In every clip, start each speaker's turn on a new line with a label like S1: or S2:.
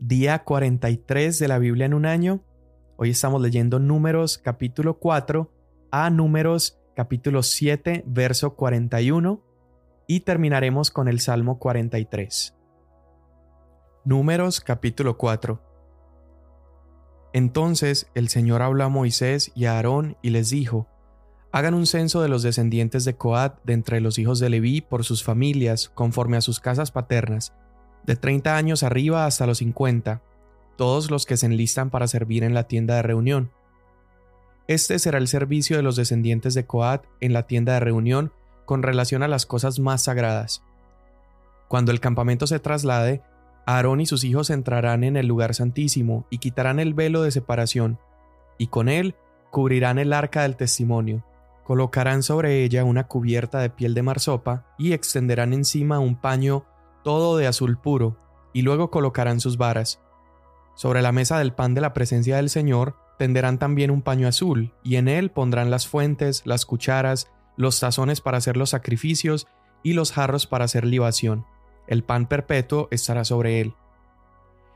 S1: día 43 de la Biblia en un año. Hoy estamos leyendo Números capítulo 4 a Números capítulo 7, verso 41 y terminaremos con el Salmo 43. Números capítulo 4 Entonces el Señor habló a Moisés y a Aarón y les dijo, Hagan un censo de los descendientes de Coat de entre los hijos de Leví por sus familias, conforme a sus casas paternas, de 30 años arriba hasta los 50, todos los que se enlistan para servir en la tienda de reunión. Este será el servicio de los descendientes de Coat en la tienda de reunión con relación a las cosas más sagradas. Cuando el campamento se traslade, Aarón y sus hijos entrarán en el lugar santísimo y quitarán el velo de separación, y con él cubrirán el arca del testimonio, colocarán sobre ella una cubierta de piel de marsopa y extenderán encima un paño todo de azul puro, y luego colocarán sus varas. Sobre la mesa del pan de la presencia del Señor tenderán también un paño azul, y en él pondrán las fuentes, las cucharas, los tazones para hacer los sacrificios y los jarros para hacer libación. El pan perpetuo estará sobre él.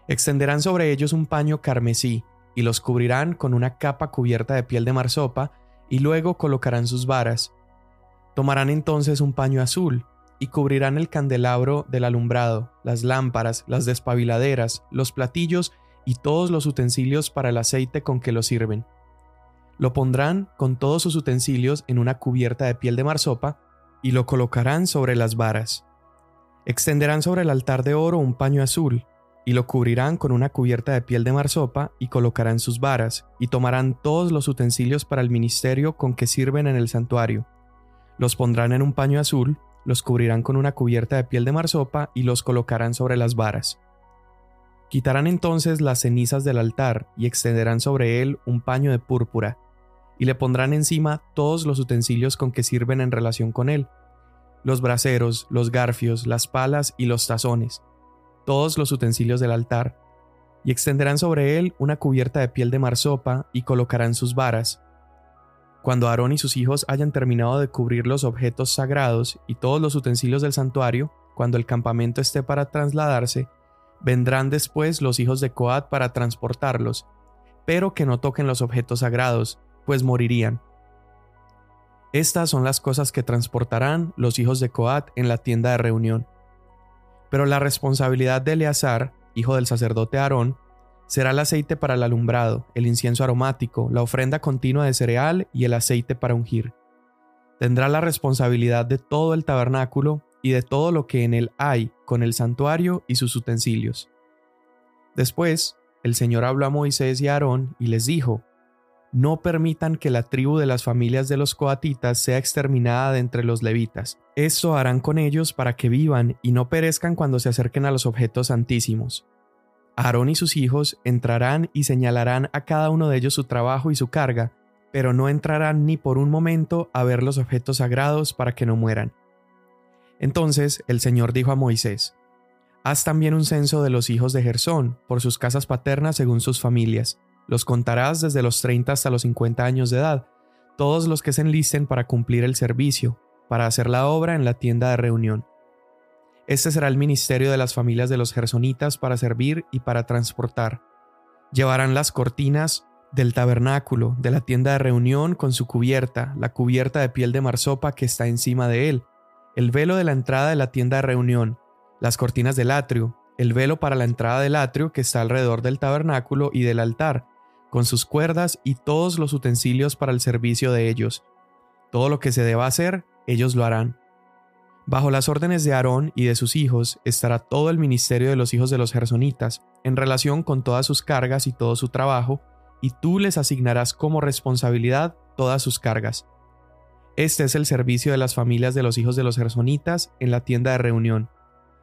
S1: Extenderán sobre ellos un paño carmesí, y los cubrirán con una capa cubierta de piel de marsopa, y luego colocarán sus varas. Tomarán entonces un paño azul, y cubrirán el candelabro del alumbrado, las lámparas, las despabiladeras, los platillos y todos los utensilios para el aceite con que lo sirven. Lo pondrán con todos sus utensilios en una cubierta de piel de marsopa y lo colocarán sobre las varas. Extenderán sobre el altar de oro un paño azul, y lo cubrirán con una cubierta de piel de marsopa y colocarán sus varas, y tomarán todos los utensilios para el ministerio con que sirven en el santuario. Los pondrán en un paño azul, los cubrirán con una cubierta de piel de marsopa y los colocarán sobre las varas. Quitarán entonces las cenizas del altar y extenderán sobre él un paño de púrpura, y le pondrán encima todos los utensilios con que sirven en relación con él, los braseros, los garfios, las palas y los tazones, todos los utensilios del altar, y extenderán sobre él una cubierta de piel de marsopa y colocarán sus varas, cuando Aarón y sus hijos hayan terminado de cubrir los objetos sagrados y todos los utensilios del santuario, cuando el campamento esté para trasladarse, vendrán después los hijos de Coat para transportarlos, pero que no toquen los objetos sagrados, pues morirían. Estas son las cosas que transportarán los hijos de Coat en la tienda de reunión. Pero la responsabilidad de Eleazar, hijo del sacerdote Aarón, Será el aceite para el alumbrado, el incienso aromático, la ofrenda continua de cereal y el aceite para ungir. Tendrá la responsabilidad de todo el tabernáculo y de todo lo que en él hay, con el santuario y sus utensilios. Después, el Señor habló a Moisés y a Aarón y les dijo, No permitan que la tribu de las familias de los coatitas sea exterminada de entre los levitas. Esto harán con ellos para que vivan y no perezcan cuando se acerquen a los objetos santísimos. Aarón y sus hijos entrarán y señalarán a cada uno de ellos su trabajo y su carga, pero no entrarán ni por un momento a ver los objetos sagrados para que no mueran. Entonces el Señor dijo a Moisés, Haz también un censo de los hijos de Gersón, por sus casas paternas según sus familias. Los contarás desde los 30 hasta los 50 años de edad, todos los que se enlisten para cumplir el servicio, para hacer la obra en la tienda de reunión. Este será el ministerio de las familias de los gersonitas para servir y para transportar. Llevarán las cortinas del tabernáculo, de la tienda de reunión con su cubierta, la cubierta de piel de marsopa que está encima de él, el velo de la entrada de la tienda de reunión, las cortinas del atrio, el velo para la entrada del atrio que está alrededor del tabernáculo y del altar, con sus cuerdas y todos los utensilios para el servicio de ellos. Todo lo que se deba hacer, ellos lo harán. Bajo las órdenes de Aarón y de sus hijos estará todo el ministerio de los hijos de los gersonitas, en relación con todas sus cargas y todo su trabajo, y tú les asignarás como responsabilidad todas sus cargas. Este es el servicio de las familias de los hijos de los gersonitas en la tienda de reunión.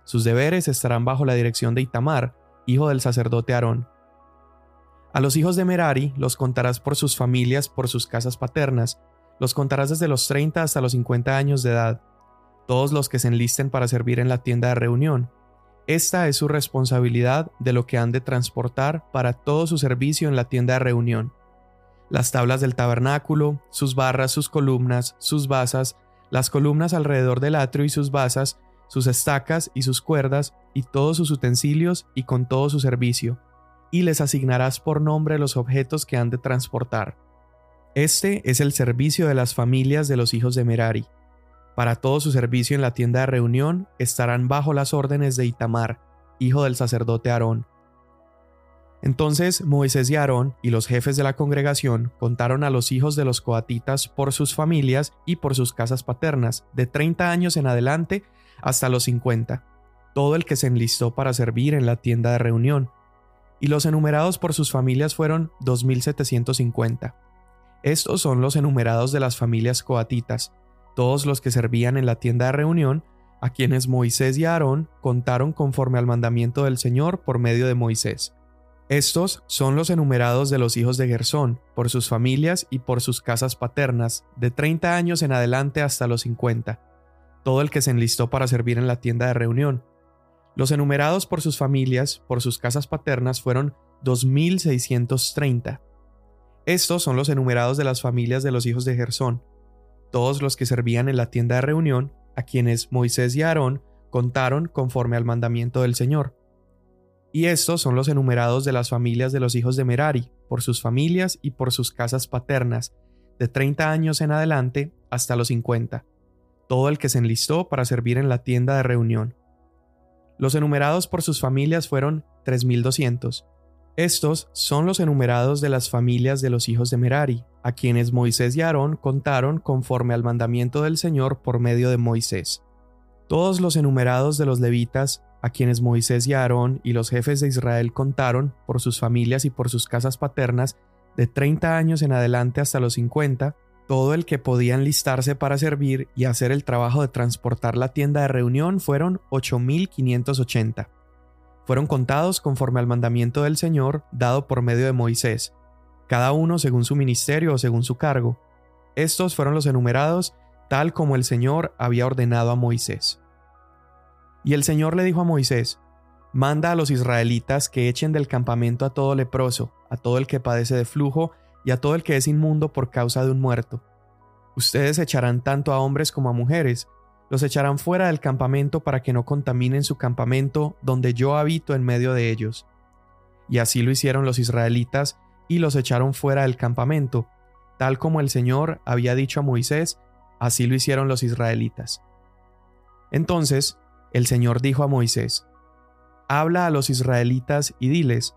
S1: Sus deberes estarán bajo la dirección de Itamar, hijo del sacerdote Aarón. A los hijos de Merari los contarás por sus familias, por sus casas paternas, los contarás desde los 30 hasta los 50 años de edad todos los que se enlisten para servir en la tienda de reunión. Esta es su responsabilidad de lo que han de transportar para todo su servicio en la tienda de reunión. Las tablas del tabernáculo, sus barras, sus columnas, sus basas, las columnas alrededor del atrio y sus basas, sus estacas y sus cuerdas, y todos sus utensilios, y con todo su servicio, y les asignarás por nombre los objetos que han de transportar. Este es el servicio de las familias de los hijos de Merari. Para todo su servicio en la tienda de reunión estarán bajo las órdenes de Itamar, hijo del sacerdote Aarón. Entonces Moisés y Aarón y los jefes de la congregación contaron a los hijos de los coatitas por sus familias y por sus casas paternas, de 30 años en adelante hasta los 50, todo el que se enlistó para servir en la tienda de reunión. Y los enumerados por sus familias fueron 2.750. Estos son los enumerados de las familias coatitas, todos los que servían en la tienda de reunión, a quienes Moisés y Aarón contaron conforme al mandamiento del Señor por medio de Moisés estos son los enumerados de los hijos de Gersón, por sus familias y por sus casas paternas, de 30 años en adelante hasta los 50, todo el que se enlistó para servir en la tienda de reunión. Los enumerados por sus familias, por sus casas paternas, fueron 2.630. Estos son los enumerados de las familias de los hijos de Gersón, todos los que servían en la tienda de reunión, a quienes Moisés y Aarón contaron conforme al mandamiento del Señor. Y estos son los enumerados de las familias de los hijos de Merari, por sus familias y por sus casas paternas, de 30 años en adelante hasta los 50, todo el que se enlistó para servir en la tienda de reunión. Los enumerados por sus familias fueron 3.200. Estos son los enumerados de las familias de los hijos de Merari, a quienes Moisés y Aarón contaron conforme al mandamiento del Señor por medio de Moisés. Todos los enumerados de los levitas a quienes Moisés y Aarón y los jefes de Israel contaron por sus familias y por sus casas paternas de 30 años en adelante hasta los 50, todo el que podía enlistarse para servir y hacer el trabajo de transportar la tienda de reunión fueron 8.580. Fueron contados conforme al mandamiento del Señor dado por medio de Moisés, cada uno según su ministerio o según su cargo. Estos fueron los enumerados tal como el Señor había ordenado a Moisés. Y el Señor le dijo a Moisés, Manda a los israelitas que echen del campamento a todo leproso, a todo el que padece de flujo y a todo el que es inmundo por causa de un muerto. Ustedes echarán tanto a hombres como a mujeres, los echarán fuera del campamento para que no contaminen su campamento donde yo habito en medio de ellos. Y así lo hicieron los israelitas y los echaron fuera del campamento, tal como el Señor había dicho a Moisés, así lo hicieron los israelitas. Entonces el Señor dijo a Moisés, Habla a los israelitas y diles,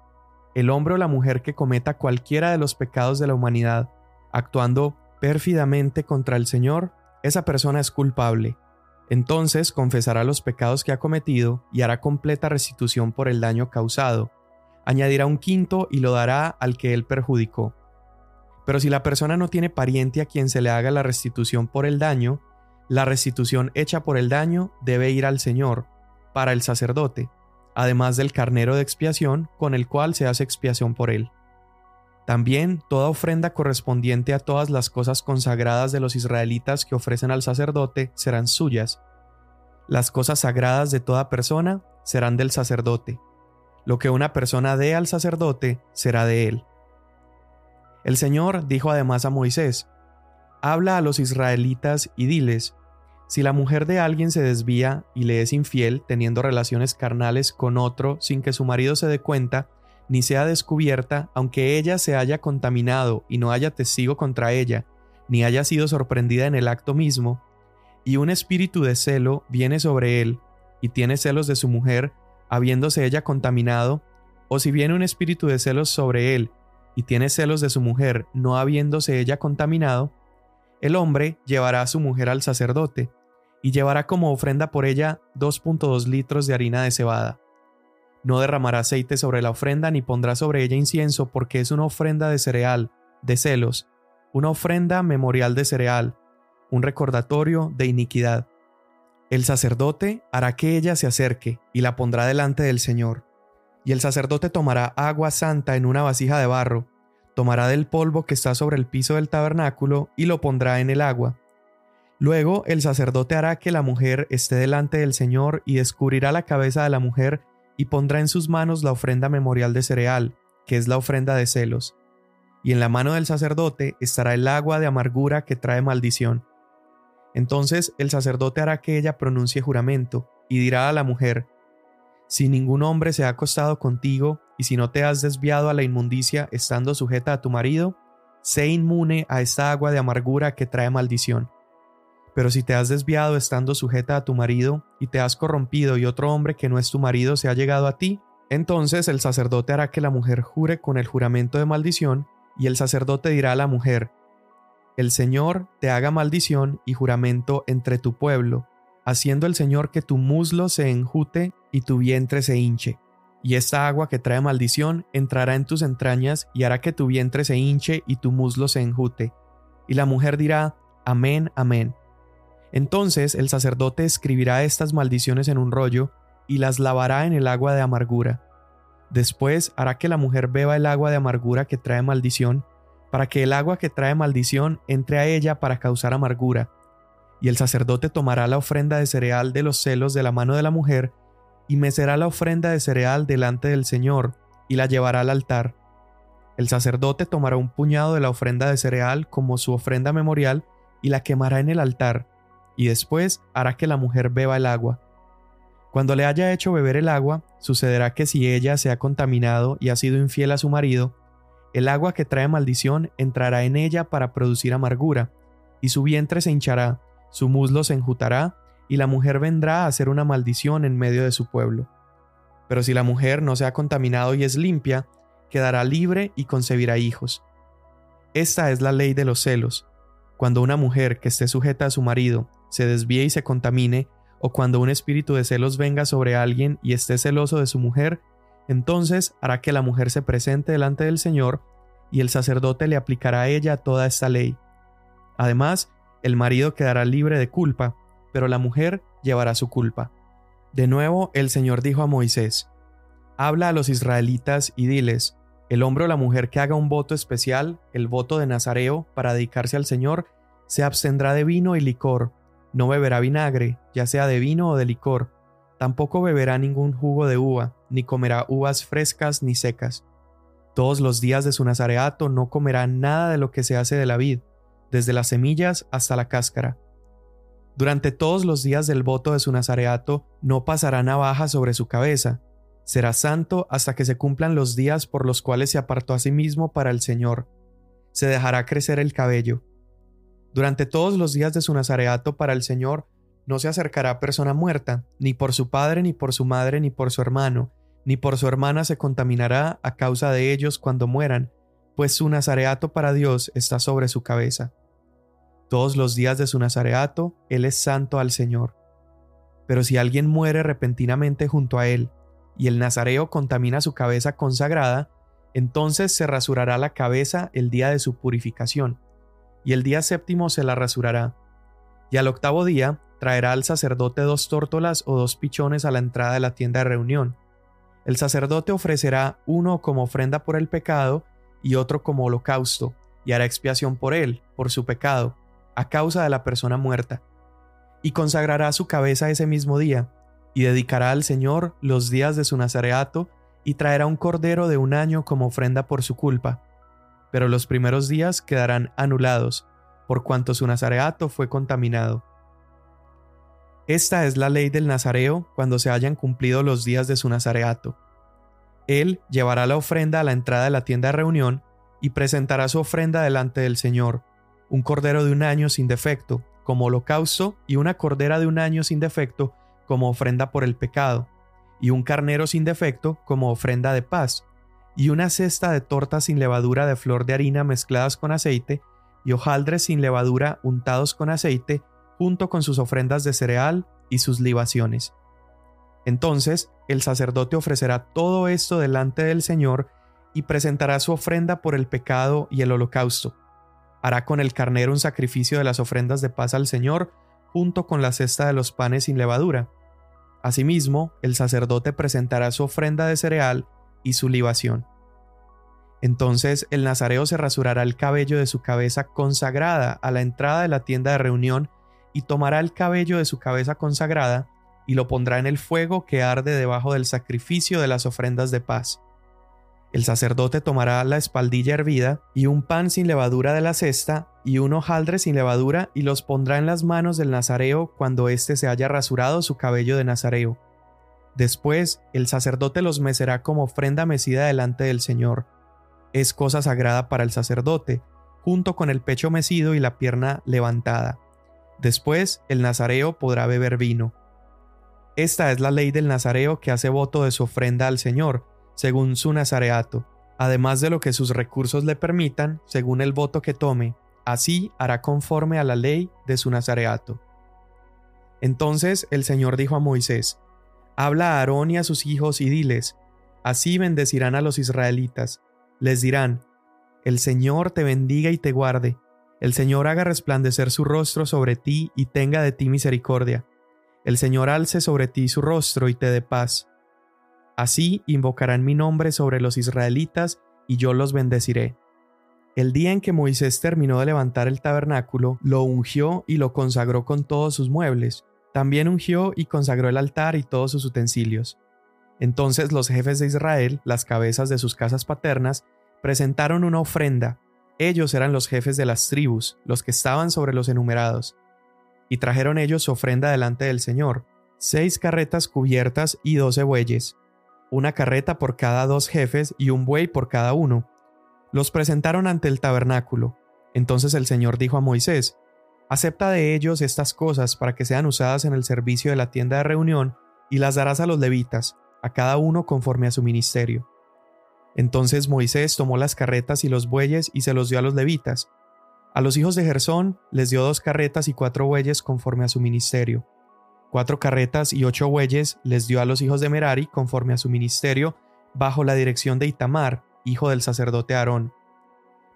S1: el hombre o la mujer que cometa cualquiera de los pecados de la humanidad, actuando pérfidamente contra el Señor, esa persona es culpable. Entonces confesará los pecados que ha cometido y hará completa restitución por el daño causado. Añadirá un quinto y lo dará al que él perjudicó. Pero si la persona no tiene pariente a quien se le haga la restitución por el daño, la restitución hecha por el daño debe ir al Señor, para el sacerdote, además del carnero de expiación con el cual se hace expiación por él. También toda ofrenda correspondiente a todas las cosas consagradas de los israelitas que ofrecen al sacerdote serán suyas. Las cosas sagradas de toda persona serán del sacerdote. Lo que una persona dé al sacerdote será de él. El Señor dijo además a Moisés, Habla a los israelitas y diles, si la mujer de alguien se desvía y le es infiel teniendo relaciones carnales con otro sin que su marido se dé cuenta, ni sea descubierta, aunque ella se haya contaminado y no haya testigo contra ella, ni haya sido sorprendida en el acto mismo, y un espíritu de celo viene sobre él, y tiene celos de su mujer, habiéndose ella contaminado, o si viene un espíritu de celos sobre él, y tiene celos de su mujer, no habiéndose ella contaminado, el hombre llevará a su mujer al sacerdote, y llevará como ofrenda por ella 2.2 litros de harina de cebada. No derramará aceite sobre la ofrenda ni pondrá sobre ella incienso porque es una ofrenda de cereal, de celos, una ofrenda memorial de cereal, un recordatorio de iniquidad. El sacerdote hará que ella se acerque y la pondrá delante del Señor. Y el sacerdote tomará agua santa en una vasija de barro, tomará del polvo que está sobre el piso del tabernáculo y lo pondrá en el agua. Luego el sacerdote hará que la mujer esté delante del Señor y descubrirá la cabeza de la mujer y pondrá en sus manos la ofrenda memorial de cereal, que es la ofrenda de celos. Y en la mano del sacerdote estará el agua de amargura que trae maldición. Entonces el sacerdote hará que ella pronuncie juramento, y dirá a la mujer, Si ningún hombre se ha acostado contigo, y si no te has desviado a la inmundicia estando sujeta a tu marido, sé inmune a esta agua de amargura que trae maldición. Pero si te has desviado estando sujeta a tu marido, y te has corrompido y otro hombre que no es tu marido se ha llegado a ti, entonces el sacerdote hará que la mujer jure con el juramento de maldición, y el sacerdote dirá a la mujer, El Señor te haga maldición y juramento entre tu pueblo, haciendo el Señor que tu muslo se enjute y tu vientre se hinche. Y esta agua que trae maldición entrará en tus entrañas y hará que tu vientre se hinche y tu muslo se enjute. Y la mujer dirá, Amén, amén. Entonces el sacerdote escribirá estas maldiciones en un rollo y las lavará en el agua de amargura. Después hará que la mujer beba el agua de amargura que trae maldición, para que el agua que trae maldición entre a ella para causar amargura. Y el sacerdote tomará la ofrenda de cereal de los celos de la mano de la mujer, y mecerá la ofrenda de cereal delante del Señor, y la llevará al altar. El sacerdote tomará un puñado de la ofrenda de cereal como su ofrenda memorial, y la quemará en el altar, y después hará que la mujer beba el agua. Cuando le haya hecho beber el agua, sucederá que si ella se ha contaminado y ha sido infiel a su marido, el agua que trae maldición entrará en ella para producir amargura, y su vientre se hinchará, su muslo se enjutará, y la mujer vendrá a hacer una maldición en medio de su pueblo. Pero si la mujer no se ha contaminado y es limpia, quedará libre y concebirá hijos. Esta es la ley de los celos. Cuando una mujer que esté sujeta a su marido se desvíe y se contamine, o cuando un espíritu de celos venga sobre alguien y esté celoso de su mujer, entonces hará que la mujer se presente delante del Señor, y el sacerdote le aplicará a ella toda esta ley. Además, el marido quedará libre de culpa, pero la mujer llevará su culpa. De nuevo el Señor dijo a Moisés, Habla a los israelitas y diles, el hombre o la mujer que haga un voto especial, el voto de Nazareo, para dedicarse al Señor, se abstendrá de vino y licor, no beberá vinagre, ya sea de vino o de licor. Tampoco beberá ningún jugo de uva, ni comerá uvas frescas ni secas. Todos los días de su nazareato no comerá nada de lo que se hace de la vid, desde las semillas hasta la cáscara. Durante todos los días del voto de su nazareato no pasará navaja sobre su cabeza. Será santo hasta que se cumplan los días por los cuales se apartó a sí mismo para el Señor. Se dejará crecer el cabello durante todos los días de su nazareato para el Señor, no se acercará persona muerta, ni por su padre, ni por su madre, ni por su hermano, ni por su hermana se contaminará a causa de ellos cuando mueran, pues su nazareato para Dios está sobre su cabeza. Todos los días de su nazareato, Él es santo al Señor. Pero si alguien muere repentinamente junto a Él, y el nazareo contamina su cabeza consagrada, entonces se rasurará la cabeza el día de su purificación y el día séptimo se la rasurará. Y al octavo día traerá al sacerdote dos tórtolas o dos pichones a la entrada de la tienda de reunión. El sacerdote ofrecerá uno como ofrenda por el pecado y otro como holocausto, y hará expiación por él, por su pecado, a causa de la persona muerta. Y consagrará su cabeza ese mismo día, y dedicará al Señor los días de su nazareato, y traerá un cordero de un año como ofrenda por su culpa pero los primeros días quedarán anulados, por cuanto su nazareato fue contaminado. Esta es la ley del nazareo cuando se hayan cumplido los días de su nazareato. Él llevará la ofrenda a la entrada de la tienda de reunión y presentará su ofrenda delante del Señor, un cordero de un año sin defecto, como holocausto, y una cordera de un año sin defecto, como ofrenda por el pecado, y un carnero sin defecto, como ofrenda de paz, y una cesta de tortas sin levadura de flor de harina mezcladas con aceite, y hojaldres sin levadura untados con aceite, junto con sus ofrendas de cereal y sus libaciones. Entonces el sacerdote ofrecerá todo esto delante del Señor y presentará su ofrenda por el pecado y el holocausto. Hará con el carnero un sacrificio de las ofrendas de paz al Señor, junto con la cesta de los panes sin levadura. Asimismo, el sacerdote presentará su ofrenda de cereal y su libación. Entonces el nazareo se rasurará el cabello de su cabeza consagrada a la entrada de la tienda de reunión y tomará el cabello de su cabeza consagrada y lo pondrá en el fuego que arde debajo del sacrificio de las ofrendas de paz. El sacerdote tomará la espaldilla hervida y un pan sin levadura de la cesta y un hojaldre sin levadura y los pondrá en las manos del nazareo cuando éste se haya rasurado su cabello de nazareo. Después el sacerdote los mecerá como ofrenda mecida delante del Señor. Es cosa sagrada para el sacerdote, junto con el pecho mecido y la pierna levantada. Después el nazareo podrá beber vino. Esta es la ley del nazareo que hace voto de su ofrenda al Señor, según su nazareato, además de lo que sus recursos le permitan, según el voto que tome, así hará conforme a la ley de su nazareato. Entonces el Señor dijo a Moisés, Habla a Aarón y a sus hijos y diles, así bendecirán a los israelitas, les dirán, El Señor te bendiga y te guarde, el Señor haga resplandecer su rostro sobre ti y tenga de ti misericordia, el Señor alce sobre ti su rostro y te dé paz. Así invocarán mi nombre sobre los israelitas y yo los bendeciré. El día en que Moisés terminó de levantar el tabernáculo, lo ungió y lo consagró con todos sus muebles. También ungió y consagró el altar y todos sus utensilios. Entonces los jefes de Israel, las cabezas de sus casas paternas, presentaron una ofrenda. Ellos eran los jefes de las tribus, los que estaban sobre los enumerados. Y trajeron ellos su ofrenda delante del Señor, seis carretas cubiertas y doce bueyes una carreta por cada dos jefes y un buey por cada uno. Los presentaron ante el tabernáculo. Entonces el Señor dijo a Moisés, Acepta de ellos estas cosas para que sean usadas en el servicio de la tienda de reunión y las darás a los levitas, a cada uno conforme a su ministerio. Entonces Moisés tomó las carretas y los bueyes y se los dio a los levitas. A los hijos de Gersón les dio dos carretas y cuatro bueyes conforme a su ministerio. Cuatro carretas y ocho bueyes les dio a los hijos de Merari conforme a su ministerio, bajo la dirección de Itamar, hijo del sacerdote Aarón.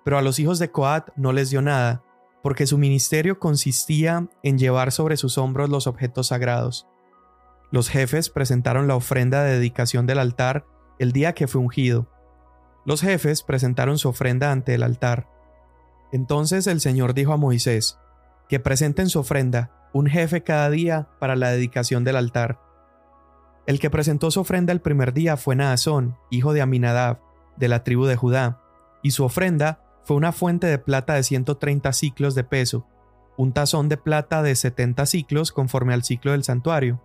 S1: Pero a los hijos de Coat no les dio nada, porque su ministerio consistía en llevar sobre sus hombros los objetos sagrados. Los jefes presentaron la ofrenda de dedicación del altar el día que fue ungido. Los jefes presentaron su ofrenda ante el altar. Entonces el Señor dijo a Moisés, que presenten su ofrenda, un jefe cada día para la dedicación del altar. El que presentó su ofrenda el primer día fue Naasón, hijo de Aminadab, de la tribu de Judá, y su ofrenda fue una fuente de plata de 130 ciclos de peso, un tazón de plata de 70 ciclos conforme al ciclo del santuario,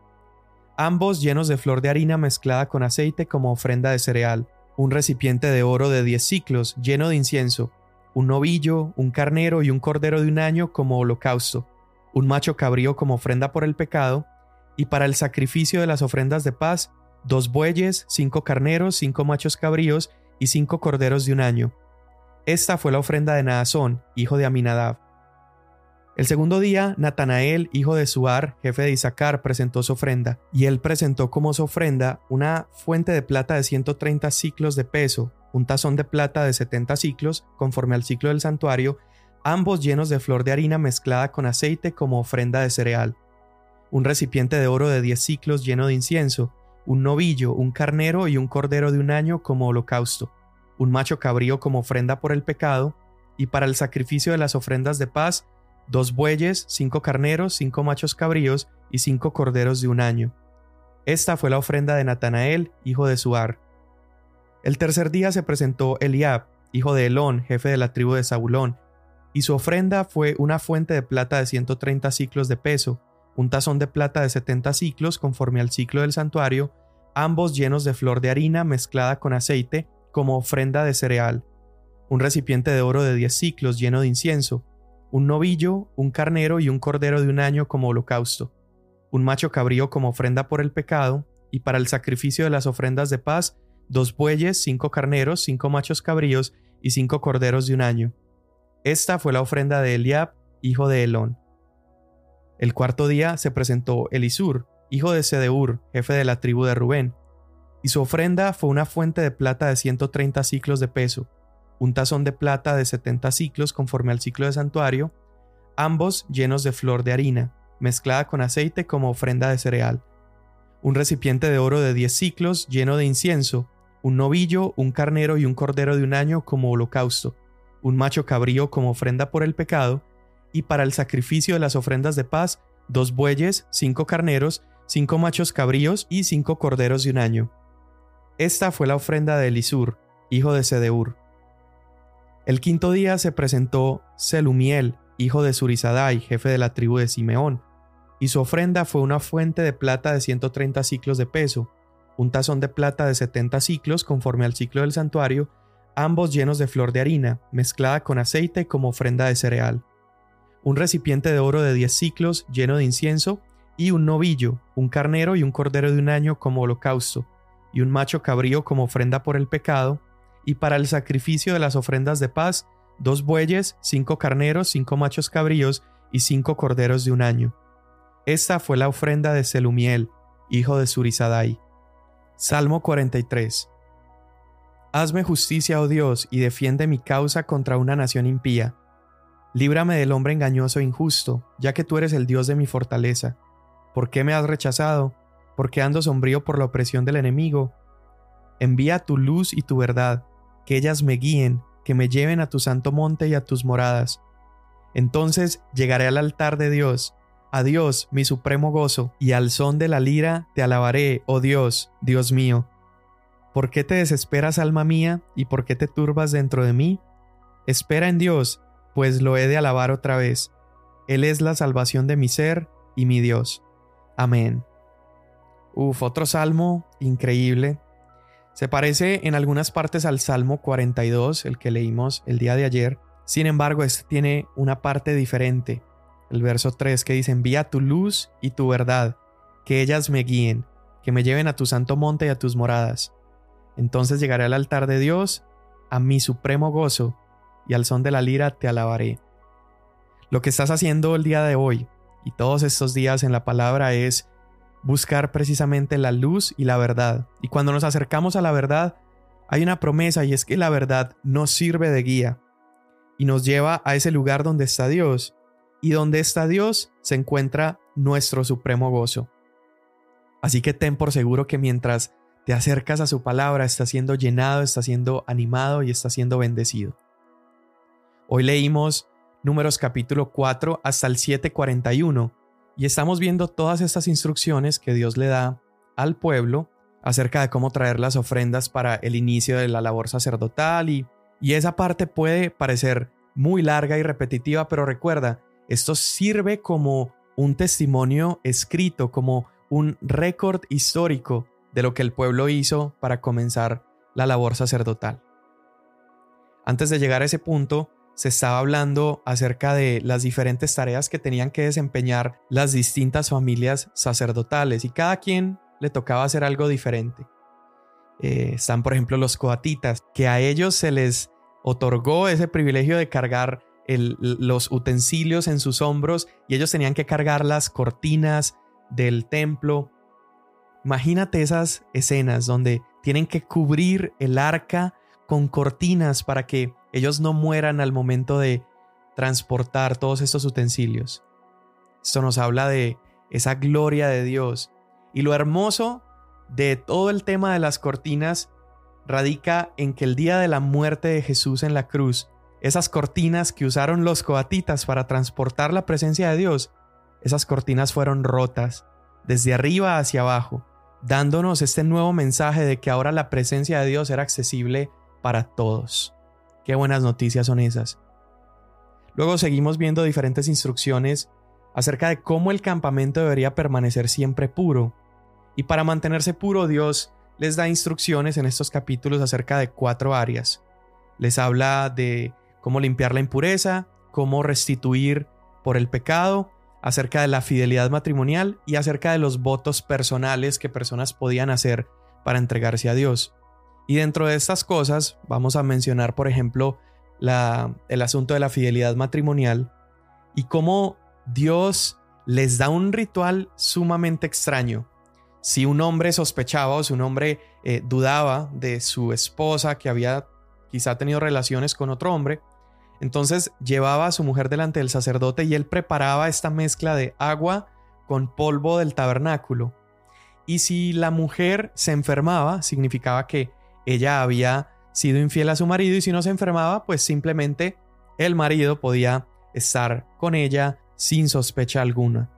S1: ambos llenos de flor de harina mezclada con aceite como ofrenda de cereal, un recipiente de oro de 10 ciclos lleno de incienso, un novillo, un carnero y un cordero de un año como holocausto, un macho cabrío como ofrenda por el pecado, y para el sacrificio de las ofrendas de paz, dos bueyes, cinco carneros, cinco machos cabríos y cinco corderos de un año. Esta fue la ofrenda de Naasón, hijo de Aminadab. El segundo día, Natanael, hijo de Suar, jefe de Isaacar, presentó su ofrenda, y él presentó como su ofrenda una fuente de plata de 130 ciclos de peso, un tazón de plata de 70 ciclos, conforme al ciclo del santuario, ambos llenos de flor de harina mezclada con aceite como ofrenda de cereal, un recipiente de oro de diez ciclos lleno de incienso, un novillo, un carnero y un cordero de un año como holocausto, un macho cabrío como ofrenda por el pecado, y para el sacrificio de las ofrendas de paz, dos bueyes, cinco carneros, cinco machos cabríos y cinco corderos de un año. Esta fue la ofrenda de Natanael, hijo de Suar. El tercer día se presentó Eliab, hijo de Elón, jefe de la tribu de Zabulón, y su ofrenda fue una fuente de plata de 130 ciclos de peso, un tazón de plata de 70 ciclos conforme al ciclo del santuario, ambos llenos de flor de harina mezclada con aceite como ofrenda de cereal, un recipiente de oro de 10 ciclos lleno de incienso, un novillo, un carnero y un cordero de un año como holocausto, un macho cabrío como ofrenda por el pecado, y para el sacrificio de las ofrendas de paz, dos bueyes, cinco carneros, cinco machos cabríos y cinco corderos de un año. Esta fue la ofrenda de Eliab, hijo de Elón. El cuarto día se presentó Elisur, hijo de Sedeur, jefe de la tribu de Rubén, y su ofrenda fue una fuente de plata de 130 ciclos de peso, un tazón de plata de 70 ciclos conforme al ciclo de santuario, ambos llenos de flor de harina, mezclada con aceite como ofrenda de cereal, un recipiente de oro de 10 ciclos lleno de incienso, un novillo, un carnero y un cordero de un año como holocausto, un macho cabrío como ofrenda por el pecado, y para el sacrificio de las ofrendas de paz, dos bueyes, cinco carneros, cinco machos cabríos y cinco corderos de un año. Esta fue la ofrenda de Elisur, hijo de Sedeur. El quinto día se presentó Selumiel, hijo de Surizadai, jefe de la tribu de Simeón, y su ofrenda fue una fuente de plata de 130 ciclos de peso, un tazón de plata de 70 ciclos conforme al ciclo del santuario, ambos llenos de flor de harina, mezclada con aceite como ofrenda de cereal, un recipiente de oro de 10 ciclos lleno de incienso, y un novillo, un carnero y un cordero de un año como holocausto, y un macho cabrío como ofrenda por el pecado, y para el sacrificio de las ofrendas de paz, dos bueyes, cinco carneros, cinco machos cabríos y cinco corderos de un año. Esta fue la ofrenda de Selumiel, hijo de Surizadai. Salmo 43. Hazme justicia, oh Dios, y defiende mi causa contra una nación impía. Líbrame del hombre engañoso e injusto, ya que tú eres el Dios de mi fortaleza. ¿Por qué me has rechazado? ¿Por qué ando sombrío por la opresión del enemigo? Envía tu luz y tu verdad, que ellas me guíen, que me lleven a tu santo monte y a tus moradas. Entonces llegaré al altar de Dios, a Dios mi supremo gozo, y al son de la lira te alabaré, oh Dios, Dios mío. ¿Por qué te desesperas, alma mía, y por qué te turbas dentro de mí? Espera en Dios, pues lo he de alabar otra vez. Él es la salvación de mi ser y mi Dios. Amén. Uf, otro salmo increíble, se parece en algunas partes al Salmo 42, el que leímos el día de ayer. Sin embargo, este tiene una parte diferente. El verso 3 que dice, envía tu luz y tu verdad, que ellas me guíen, que me lleven a tu santo monte y a tus moradas. Entonces llegaré al altar de Dios, a mi supremo gozo, y al son de la lira te alabaré. Lo que estás haciendo el día de hoy y todos estos días en la palabra es buscar precisamente la luz y la verdad. Y cuando nos acercamos a la verdad, hay una promesa y es que la verdad nos sirve de guía y nos lleva a ese lugar donde está Dios. Y donde está Dios se encuentra nuestro supremo gozo. Así que ten por seguro que mientras te acercas a su palabra, está siendo llenado, está siendo animado y está siendo bendecido. Hoy leímos números capítulo 4 hasta el 741 y estamos viendo todas estas instrucciones que Dios le da al pueblo acerca de cómo traer las ofrendas para el inicio de la labor sacerdotal y, y esa parte puede parecer muy larga y repetitiva, pero recuerda, esto sirve como un testimonio escrito, como un récord histórico de lo que el pueblo hizo para comenzar la labor sacerdotal. Antes de llegar a ese punto, se estaba hablando acerca de las diferentes tareas que tenían que desempeñar las distintas familias sacerdotales y cada quien le tocaba hacer algo diferente. Eh, están, por ejemplo, los coatitas, que a ellos se les otorgó ese privilegio de cargar los utensilios en sus hombros y ellos tenían que cargar las cortinas del templo. Imagínate esas escenas donde tienen que cubrir el arca con cortinas para que ellos no mueran al momento de transportar todos estos utensilios. Esto nos habla de esa gloria de Dios. Y lo hermoso de todo el tema de las cortinas radica en que el día de la muerte de Jesús en la cruz, esas cortinas que usaron los coatitas para transportar la presencia de Dios, esas cortinas fueron rotas desde arriba hacia abajo, dándonos este nuevo mensaje de que ahora la presencia de Dios era accesible para todos. Qué buenas noticias son esas. Luego seguimos viendo diferentes instrucciones acerca de cómo el campamento debería permanecer siempre puro. Y para mantenerse puro, Dios les da instrucciones en estos capítulos acerca de cuatro áreas. Les habla de cómo limpiar la impureza, cómo restituir por el pecado, acerca de la fidelidad matrimonial y acerca de los votos personales que personas podían hacer para entregarse a Dios. Y dentro de estas cosas vamos a mencionar, por ejemplo, el asunto de la fidelidad matrimonial y cómo Dios les da un ritual sumamente extraño. Si un hombre sospechaba o si un hombre eh, dudaba de su esposa que había quizá tenido relaciones con otro hombre, entonces llevaba a su mujer delante del sacerdote y él preparaba esta mezcla de agua con polvo del tabernáculo. Y si la mujer se enfermaba, significaba que ella había sido infiel a su marido y si no se enfermaba, pues simplemente el marido podía estar con ella sin sospecha alguna.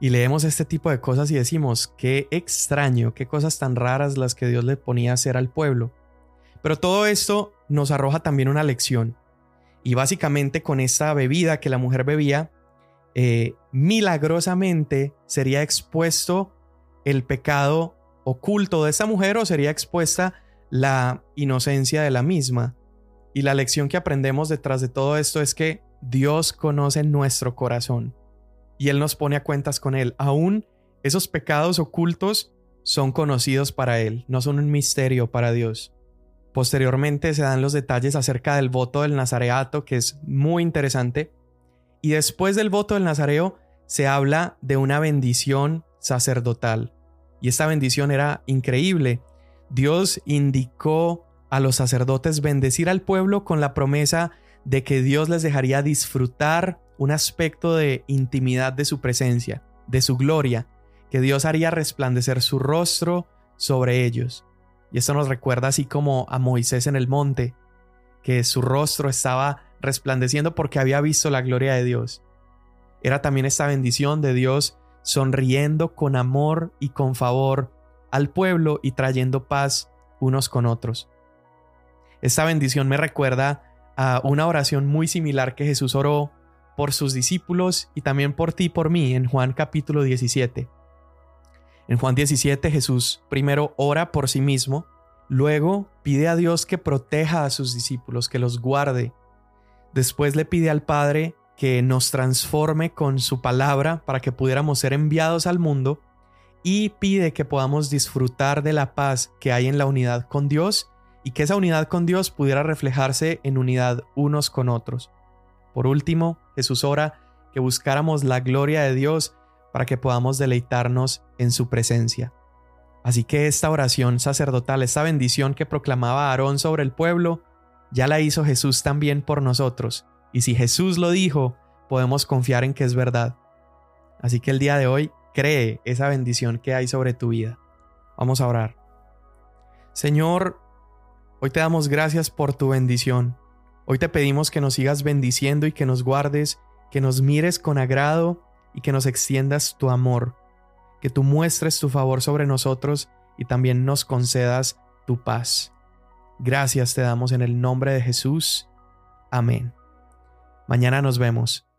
S1: Y leemos este tipo de cosas y decimos, qué extraño, qué cosas tan raras las que Dios le ponía a hacer al pueblo. Pero todo esto nos arroja también una lección. Y básicamente con esta bebida que la mujer bebía, eh, milagrosamente sería expuesto el pecado oculto de esa mujer o sería expuesta la inocencia de la misma. Y la lección que aprendemos detrás de todo esto es que Dios conoce nuestro corazón y Él nos pone a cuentas con Él. Aún esos pecados ocultos son conocidos para Él, no son un misterio para Dios. Posteriormente se dan los detalles acerca del voto del Nazareato, que es muy interesante. Y después del voto del Nazareo se habla de una bendición sacerdotal. Y esta bendición era increíble. Dios indicó a los sacerdotes bendecir al pueblo con la promesa de que Dios les dejaría disfrutar un aspecto de intimidad de su presencia, de su gloria, que Dios haría resplandecer su rostro sobre ellos. Y esto nos recuerda así como a Moisés en el monte, que su rostro estaba resplandeciendo porque había visto la gloria de Dios. Era también esta bendición de Dios sonriendo con amor y con favor al pueblo y trayendo paz unos con otros. Esta bendición me recuerda a una oración muy similar que Jesús oró por sus discípulos y también por ti y por mí en Juan capítulo 17. En Juan 17 Jesús primero ora por sí mismo, luego pide a Dios que proteja a sus discípulos, que los guarde. Después le pide al Padre que nos transforme con su palabra para que pudiéramos ser enviados al mundo y pide que podamos disfrutar de la paz que hay en la unidad con Dios y que esa unidad con Dios pudiera reflejarse en unidad unos con otros. Por último, Jesús ora que buscáramos la gloria de Dios para que podamos deleitarnos en su presencia. Así que esta oración sacerdotal, esta bendición que proclamaba Aarón sobre el pueblo, ya la hizo Jesús también por nosotros. Y si Jesús lo dijo, podemos confiar en que es verdad. Así que el día de hoy, cree esa bendición que hay sobre tu vida. Vamos a orar. Señor, hoy te damos gracias por tu bendición. Hoy te pedimos que nos sigas bendiciendo y que nos guardes, que nos mires con agrado y que nos extiendas tu amor, que tú muestres tu favor sobre nosotros y también nos concedas tu paz. Gracias te damos en el nombre de Jesús. Amén. Mañana nos vemos.